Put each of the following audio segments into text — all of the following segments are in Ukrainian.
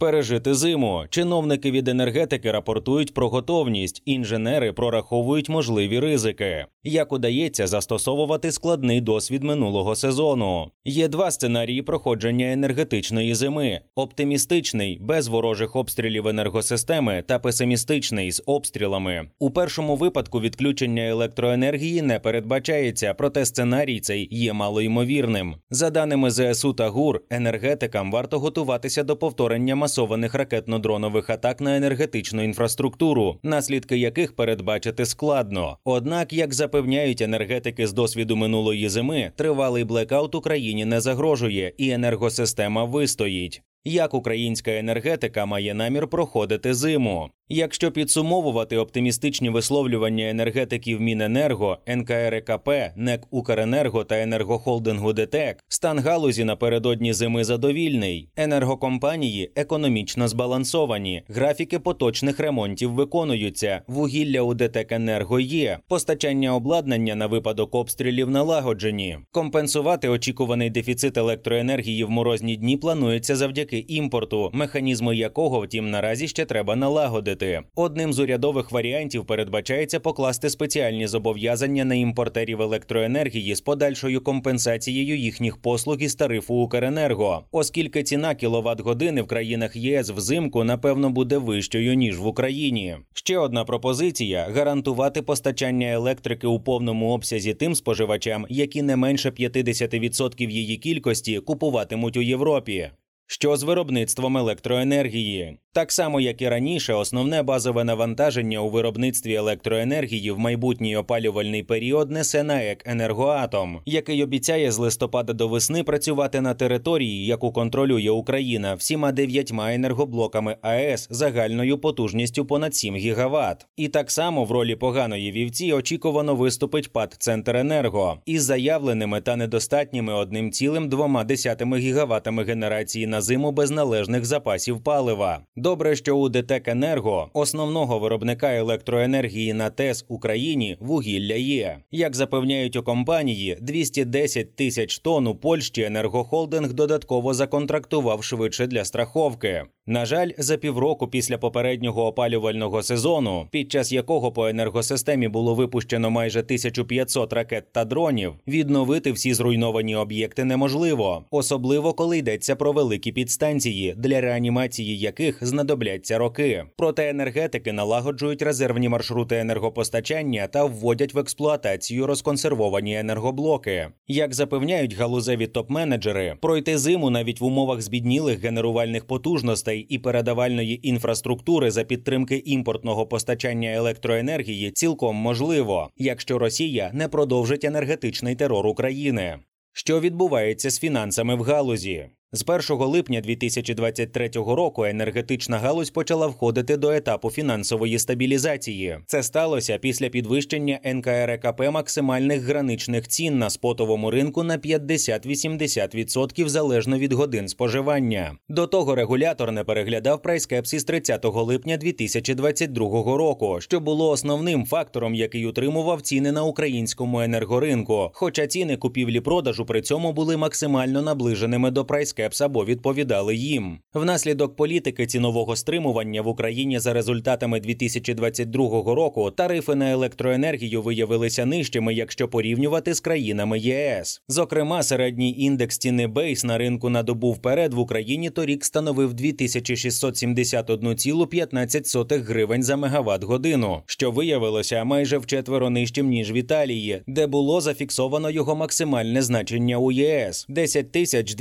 Пережити зиму. Чиновники від енергетики рапортують про готовність, інженери прораховують можливі ризики. Як удається застосовувати складний досвід минулого сезону? Є два сценарії проходження енергетичної зими: оптимістичний без ворожих обстрілів енергосистеми та песимістичний з обстрілами. У першому випадку відключення електроенергії не передбачається, проте сценарій цей є малоймовірним. За даними ЗСУ та ГУР, енергетикам варто готуватися до повторення масованих ракетно-дронових атак на енергетичну інфраструктуру, наслідки яких передбачити складно. Однак, як запевняють енергетики з досвіду минулої зими, тривалий блекаут Україні не загрожує, і енергосистема вистоїть. Як українська енергетика має намір проходити зиму? Якщо підсумовувати оптимістичні висловлювання енергетиків Міненерго, НКРКП, НЕК Укренерго та енергохолдингу ДТЕК, стан галузі напередодні зими задовільний. Енергокомпанії економічно збалансовані, графіки поточних ремонтів виконуються, вугілля у ДТЕК Енерго є, постачання обладнання на випадок обстрілів налагоджені. Компенсувати очікуваний дефіцит електроенергії в морозні дні планується завдяки імпорту, механізми якого, втім, наразі ще треба налагодити. Одним з урядових варіантів передбачається покласти спеціальні зобов'язання на імпортерів електроенергії з подальшою компенсацією їхніх послуг із тарифу Укренерго, оскільки ціна кіловат години в країнах ЄС взимку напевно буде вищою ніж в Україні. Ще одна пропозиція гарантувати постачання електрики у повному обсязі тим споживачам, які не менше 50% її кількості купуватимуть у Європі. Що з виробництвом електроенергії? Так само, як і раніше, основне базове навантаження у виробництві електроенергії в майбутній опалювальний період несе НАЕК «Енергоатом», який обіцяє з листопада до весни працювати на території, яку контролює Україна, всіма дев'ятьма енергоблоками АЕС загальною потужністю понад 7 гігават. І так само в ролі поганої вівці очікувано виступить ПАД «Центренерго» із заявленими та недостатніми 1,2 гігаватами генерації на зиму без належних запасів палива. Добре, що у ДТЕК Енерго, основного виробника електроенергії на ТЕС Україні, вугілля є. Як запевняють у компанії, 210 тисяч тонн у Польщі енергохолдинг додатково законтрактував швидше для страховки. На жаль, за півроку після попереднього опалювального сезону, під час якого по енергосистемі було випущено майже 1500 ракет та дронів, відновити всі зруйновані об'єкти неможливо, особливо коли йдеться про великі підстанції, для реанімації яких знадобляться роки. Проте енергетики налагоджують резервні маршрути енергопостачання та вводять в експлуатацію розконсервовані енергоблоки. Як запевняють галузеві топ-менеджери, пройти зиму навіть в умовах збіднілих генерувальних потужностей і передавальної інфраструктури за підтримки імпортного постачання електроенергії цілком можливо, якщо Росія не продовжить енергетичний терор України. Що відбувається з фінансами в галузі? З 1 липня 2023 року енергетична галузь почала входити до етапу фінансової стабілізації. Це сталося після підвищення НКРКП максимальних граничних цін на спотовому ринку на 50-80% залежно від годин споживання. До того регулятор не переглядав прайскепс із 30 липня 2022 року, що було основним фактором, який утримував ціни на українському енергоринку. Хоча ціни купівлі-продажу при цьому були максимально наближеними до прайскепс Кепс або відповідали їм. Внаслідок політики цінового стримування в Україні за результатами 2022 року тарифи на електроенергію виявилися нижчими, якщо порівнювати з країнами ЄС. Зокрема, середній індекс ціни Бейс на ринку на добу вперед в Україні торік становив 2671,15 гривень за мегаватт годину, що виявилося майже вчетверо нижчим ніж в Італії, де було зафіксовано його максимальне значення у ЄС 10 тисяч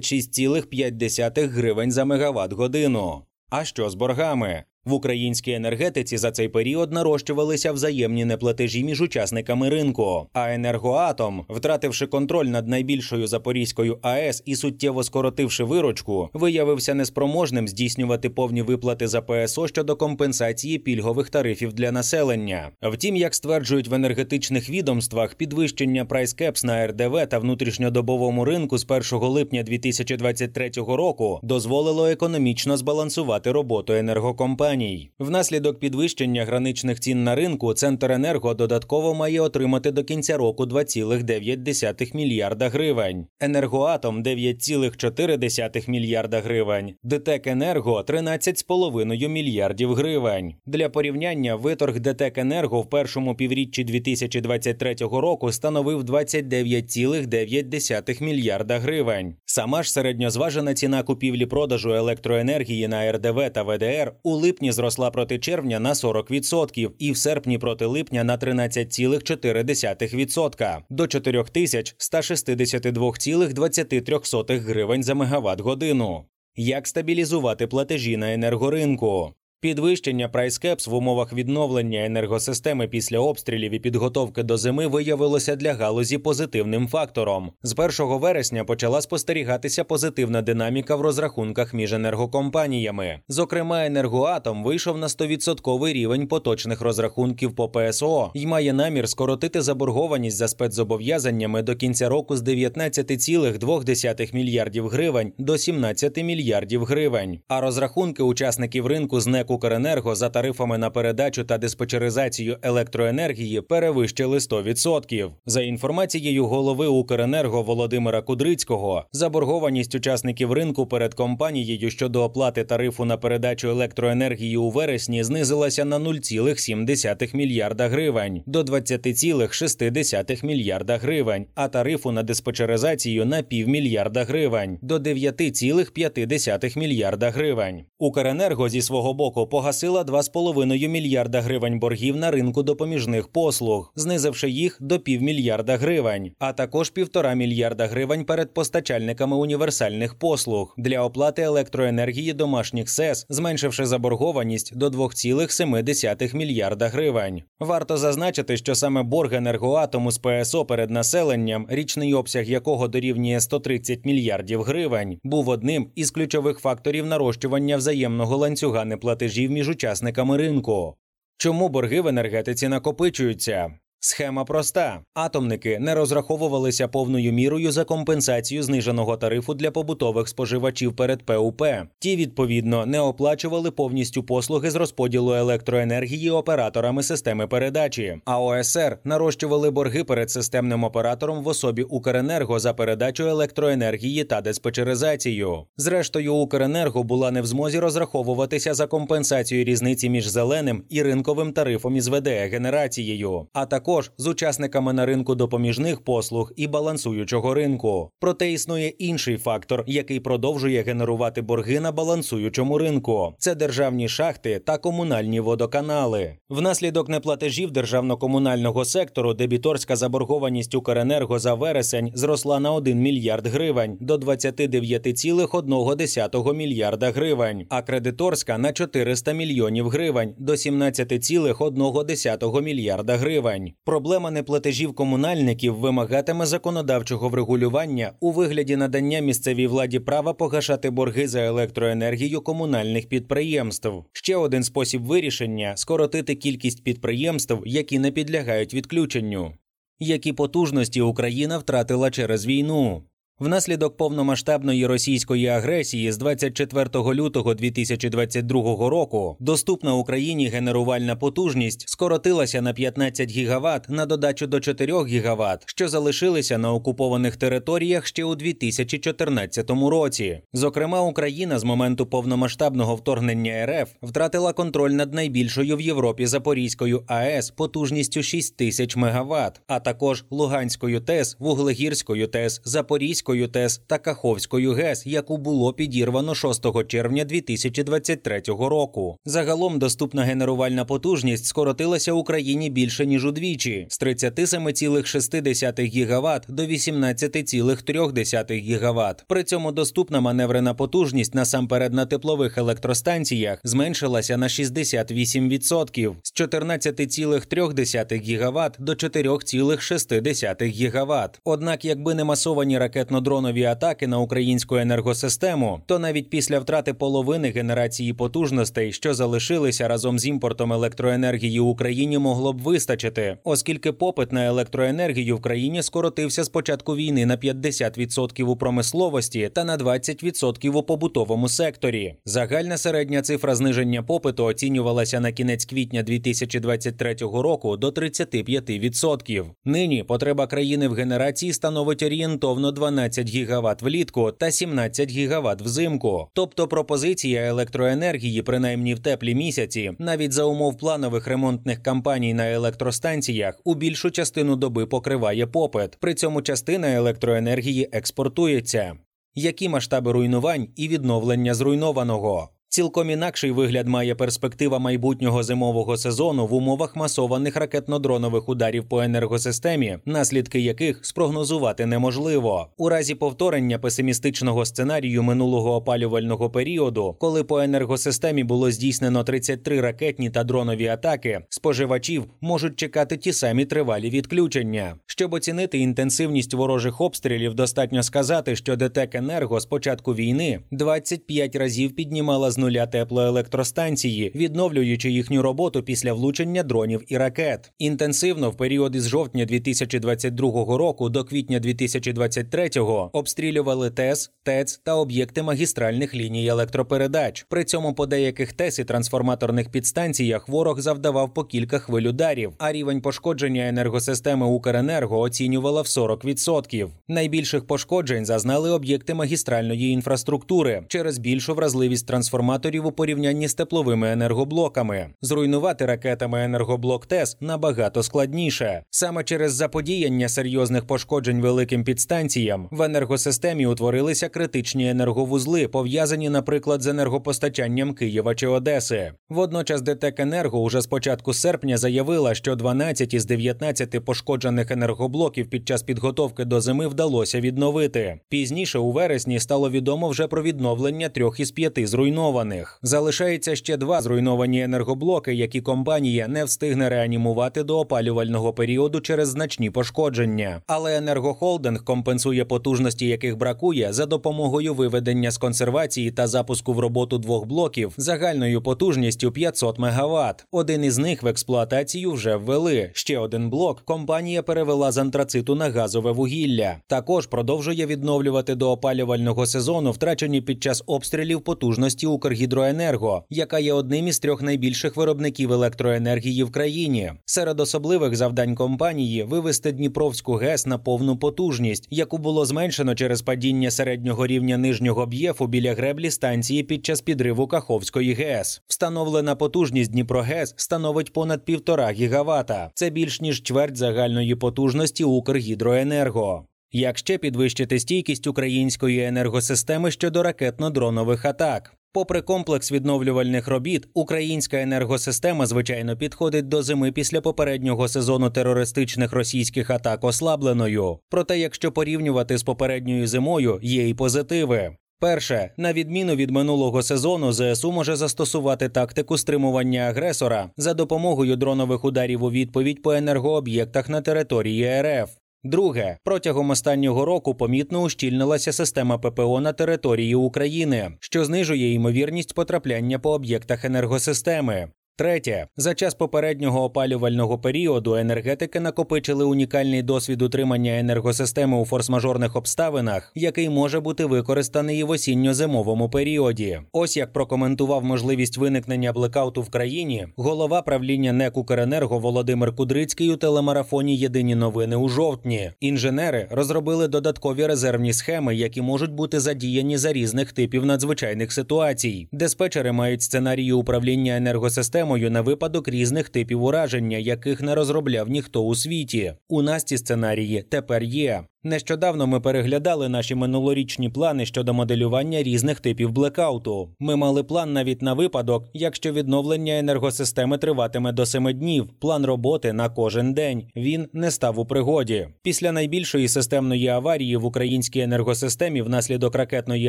220 26,5 гривень за мегаватт годину. А що з боргами? В українській енергетиці за цей період нарощувалися взаємні неплатежі між учасниками ринку. А енергоатом, втративши контроль над найбільшою Запорізькою АЕС і суттєво скоротивши виручку, виявився неспроможним здійснювати повні виплати за ПСО щодо компенсації пільгових тарифів для населення. Втім, як стверджують в енергетичних відомствах, підвищення прайскепс на РДВ та внутрішньодобовому ринку з 1 липня 2023 року дозволило економічно збалансувати роботу енергокомпанії компаній. Внаслідок підвищення граничних цін на ринку Центренерго додатково має отримати до кінця року 2,9 мільярда гривень. Енергоатом 9,4 мільярда гривень. ДТЕК Енерго 13,5 мільярдів гривень. Для порівняння виторг ДТЕК Енерго в першому півріччі 2023 року становив 29,9 мільярда гривень. Сама ж середньозважена ціна купівлі-продажу електроенергії на РДВ та ВДР у липні зросла проти червня на 40% і в серпні проти липня на 13,4% до 4162,23 гривень за мегаватт годину. Як стабілізувати платежі на енергоринку? Підвищення прайскепс в умовах відновлення енергосистеми після обстрілів і підготовки до зими виявилося для галузі позитивним фактором. З 1 вересня почала спостерігатися позитивна динаміка в розрахунках між енергокомпаніями. Зокрема, енергоатом вийшов на 100% рівень поточних розрахунків по ПСО і має намір скоротити заборгованість за спецзобов'язаннями до кінця року з 19,2 мільярдів гривень до 17 мільярдів гривень. А розрахунки учасників ринку з НЕК Укренерго за тарифами на передачу та диспетчеризацію електроенергії перевищили 100%. За інформацією голови Укренерго Володимира Кудрицького, заборгованість учасників ринку перед компанією щодо оплати тарифу на передачу електроенергії у вересні знизилася на 0,7 мільярда гривень до 20,6 мільярда гривень, а тарифу на диспетчеризацію на півмільярда гривень до 9,5 мільярда гривень. Укренерго зі свого боку погасила 2,5 мільярда гривень боргів на ринку допоміжних послуг, знизивши їх до півмільярда гривень, а також півтора мільярда гривень перед постачальниками універсальних послуг для оплати електроенергії домашніх СЕС, зменшивши заборгованість до 2,7 мільярда гривень. Варто зазначити, що саме борг енергоатому з ПСО перед населенням, річний обсяг якого дорівнює 130 мільярдів гривень, був одним із ключових факторів нарощування взаємного ланцюга неплатежів між учасниками ринку. Чому борги в енергетиці накопичуються? Схема проста: атомники не розраховувалися повною мірою за компенсацію зниженого тарифу для побутових споживачів перед ПУП. Ті, відповідно, не оплачували повністю послуги з розподілу електроенергії операторами системи передачі. А ОСР нарощували борги перед системним оператором в особі Укренерго за передачу електроенергії та диспетчеризацію. Зрештою, Укренерго була не в змозі розраховуватися за компенсацію різниці між зеленим і ринковим тарифом із ВДЕ генерацією. А також також з учасниками на ринку допоміжних послуг і балансуючого ринку. Проте існує інший фактор, який продовжує генерувати борги на балансуючому ринку: це державні шахти та комунальні водоканали. Внаслідок неплатежів державно-комунального сектору дебіторська заборгованість Укренерго за вересень зросла на 1 мільярд гривень до 29,1 мільярда гривень, а кредиторська на 400 мільйонів гривень до 17,1 мільярда гривень. Проблема неплатежів комунальників вимагатиме законодавчого врегулювання у вигляді надання місцевій владі права погашати борги за електроенергію комунальних підприємств. Ще один спосіб вирішення скоротити кількість підприємств, які не підлягають відключенню. Які потужності Україна втратила через війну? Внаслідок повномасштабної російської агресії з 24 лютого 2022 року доступна Україні генерувальна потужність скоротилася на 15 гігават на додачу до 4 гігават, що залишилися на окупованих територіях ще у 2014 році. Зокрема, Україна з моменту повномасштабного вторгнення РФ втратила контроль над найбільшою в Європі Запорізькою АЕС потужністю 6 тисяч мегаватт, а також Луганською ТЕС, Вуглегірською ТЕС, Запорізькою Каховською ТЕС та Каховською ГЕС, яку було підірвано 6 червня 2023 року. Загалом доступна генерувальна потужність скоротилася Україні більше ніж удвічі з 37,6 ГВт до 18,3 ГВт. При цьому доступна маневрена потужність насамперед на теплових електростанціях зменшилася на 68% з 14,3 ГВт до 4,6 ГВт. Однак, якби не масовані ракетно ракетно-дронові атаки на українську енергосистему, то навіть після втрати половини генерації потужностей, що залишилися разом з імпортом електроенергії Україні, могло б вистачити, оскільки попит на електроенергію в країні скоротився з початку війни на 50% у промисловості та на 20% у побутовому секторі. Загальна середня цифра зниження попиту оцінювалася на кінець квітня 2023 року до 35%. Нині потреба країни в генерації становить орієнтовно 12 гігават влітку та 17 гігават взимку. Тобто пропозиція електроенергії, принаймні в теплі місяці, навіть за умов планових ремонтних кампаній на електростанціях, у більшу частину доби покриває попит. При цьому частина електроенергії експортується. Які масштаби руйнувань і відновлення зруйнованого? Цілком інакший вигляд має перспектива майбутнього зимового сезону в умовах масованих ракетно-дронових ударів по енергосистемі, наслідки яких спрогнозувати неможливо. У разі повторення песимістичного сценарію минулого опалювального періоду, коли по енергосистемі було здійснено 33 ракетні та дронові атаки, споживачів можуть чекати ті самі тривалі відключення. Щоб оцінити інтенсивність ворожих обстрілів, достатньо сказати, що ДТЕК Енерго з початку війни 25 разів піднімала нуля теплоелектростанції, відновлюючи їхню роботу після влучення дронів і ракет. Інтенсивно в період із жовтня 2022 року до квітня 2023 обстрілювали ТЕС, ТЕЦ та об'єкти магістральних ліній електропередач. При цьому по деяких ТЕС і трансформаторних підстанціях ворог завдавав по кілька хвиль ударів, а рівень пошкодження енергосистеми Укренерго оцінювала в 40%. Найбільших пошкоджень зазнали об'єкти магістральної інфраструктури через більшу вразливість трансформаторів трансформаторів у порівнянні з тепловими енергоблоками. Зруйнувати ракетами енергоблок ТЕС набагато складніше. Саме через заподіяння серйозних пошкоджень великим підстанціям в енергосистемі утворилися критичні енерговузли, пов'язані, наприклад, з енергопостачанням Києва чи Одеси. Водночас ДТЕК Енерго уже з початку серпня заявила, що 12 із 19 пошкоджених енергоблоків під час підготовки до зими вдалося відновити. Пізніше у вересні стало відомо вже про відновлення трьох із п'яти зруйнованих зруйнованих. Залишається ще два зруйновані енергоблоки, які компанія не встигне реанімувати до опалювального періоду через значні пошкодження. Але енергохолдинг компенсує потужності, яких бракує, за допомогою виведення з консервації та запуску в роботу двох блоків загальною потужністю 500 МВт. Один із них в експлуатацію вже ввели. Ще один блок компанія перевела з антрациту на газове вугілля. Також продовжує відновлювати до опалювального сезону, втрачені під час обстрілів потужності Укр. Укргідроенерго, яка є одним із трьох найбільших виробників електроенергії в країні. Серед особливих завдань компанії вивести Дніпровську ГЕС на повну потужність, яку було зменшено через падіння середнього рівня нижнього б'єфу біля греблі станції під час підриву Каховської ГЕС. Встановлена потужність Дніпрогес становить понад півтора гігавата. Це більш ніж чверть загальної потужності Укргідроенерго. Як ще підвищити стійкість української енергосистеми щодо ракетно-дронових атак? Попри комплекс відновлювальних робіт, українська енергосистема звичайно підходить до зими після попереднього сезону терористичних російських атак ослабленою. Проте, якщо порівнювати з попередньою зимою, є й позитиви. Перше, на відміну від минулого сезону, ЗСУ може застосувати тактику стримування агресора за допомогою дронових ударів у відповідь по енергооб'єктах на території РФ. Друге, протягом останнього року помітно ущільнилася система ППО на території України, що знижує ймовірність потрапляння по об'єктах енергосистеми. Третє, за час попереднього опалювального періоду енергетики накопичили унікальний досвід утримання енергосистеми у форс-мажорних обставинах, який може бути використаний і в осінньо-зимовому періоді. Ось як прокоментував можливість виникнення блекауту в країні голова правління НЕК «Укренерго» Володимир Кудрицький у телемарафоні Єдині новини у жовтні. Інженери розробили додаткові резервні схеми, які можуть бути задіяні за різних типів надзвичайних ситуацій. Диспетчери мають сценарії управління енергосистеми системою на випадок різних типів ураження, яких не розробляв ніхто у світі. У Насті сценарії тепер є. Нещодавно ми переглядали наші минулорічні плани щодо моделювання різних типів блекауту. Ми мали план навіть на випадок, якщо відновлення енергосистеми триватиме до семи днів. План роботи на кожен день. Він не став у пригоді. Після найбільшої системної аварії в українській енергосистемі внаслідок ракетної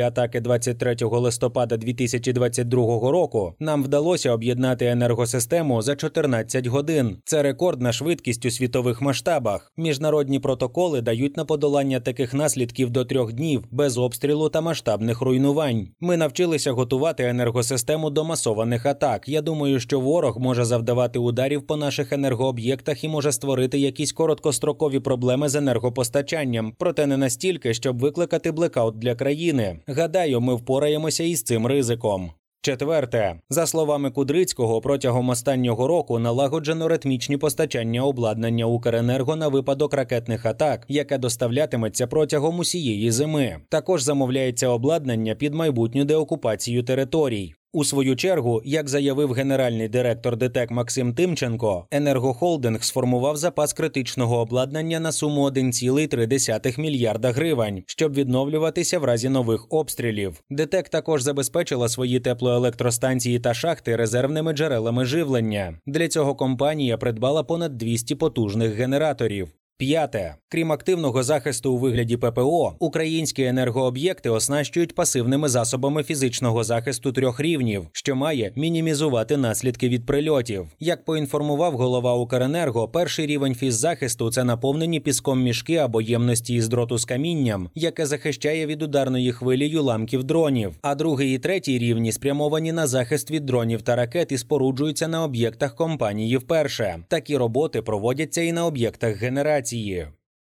атаки 23 листопада 2022 року нам вдалося об'єднати енергосистему за 14 годин. Це рекордна швидкість у світових масштабах. Міжнародні протоколи дають на подолання таких наслідків до трьох днів без обстрілу та масштабних руйнувань. Ми навчилися готувати енергосистему до масованих атак. Я думаю, що ворог може завдавати ударів по наших енергооб'єктах і може створити якісь короткострокові проблеми з енергопостачанням, проте не настільки, щоб викликати блекаут для країни. Гадаю, ми впораємося із цим ризиком. Четверте, за словами Кудрицького, протягом останнього року налагоджено ритмічні постачання обладнання Укренерго на випадок ракетних атак, яке доставлятиметься протягом усієї зими. Також замовляється обладнання під майбутню деокупацію територій. У свою чергу, як заявив генеральний директор ДТЕК Максим Тимченко, енергохолдинг сформував запас критичного обладнання на суму 1,3 мільярда гривень, щоб відновлюватися в разі нових обстрілів. ДТЕК також забезпечила свої теплоелектростанції та шахти резервними джерелами живлення. Для цього компанія придбала понад 200 потужних генераторів. П'яте, крім активного захисту у вигляді ППО, українські енергооб'єкти оснащують пасивними засобами фізичного захисту трьох рівнів, що має мінімізувати наслідки від прильотів. Як поінформував голова Укренерго, перший рівень фіззахисту це наповнені піском мішки або ємності із дроту з камінням, яке захищає від ударної хвилі юламків дронів. А другий і третій рівні спрямовані на захист від дронів та ракет і споруджуються на об'єктах компанії вперше. Такі роботи проводяться і на об'єктах генерації. See you.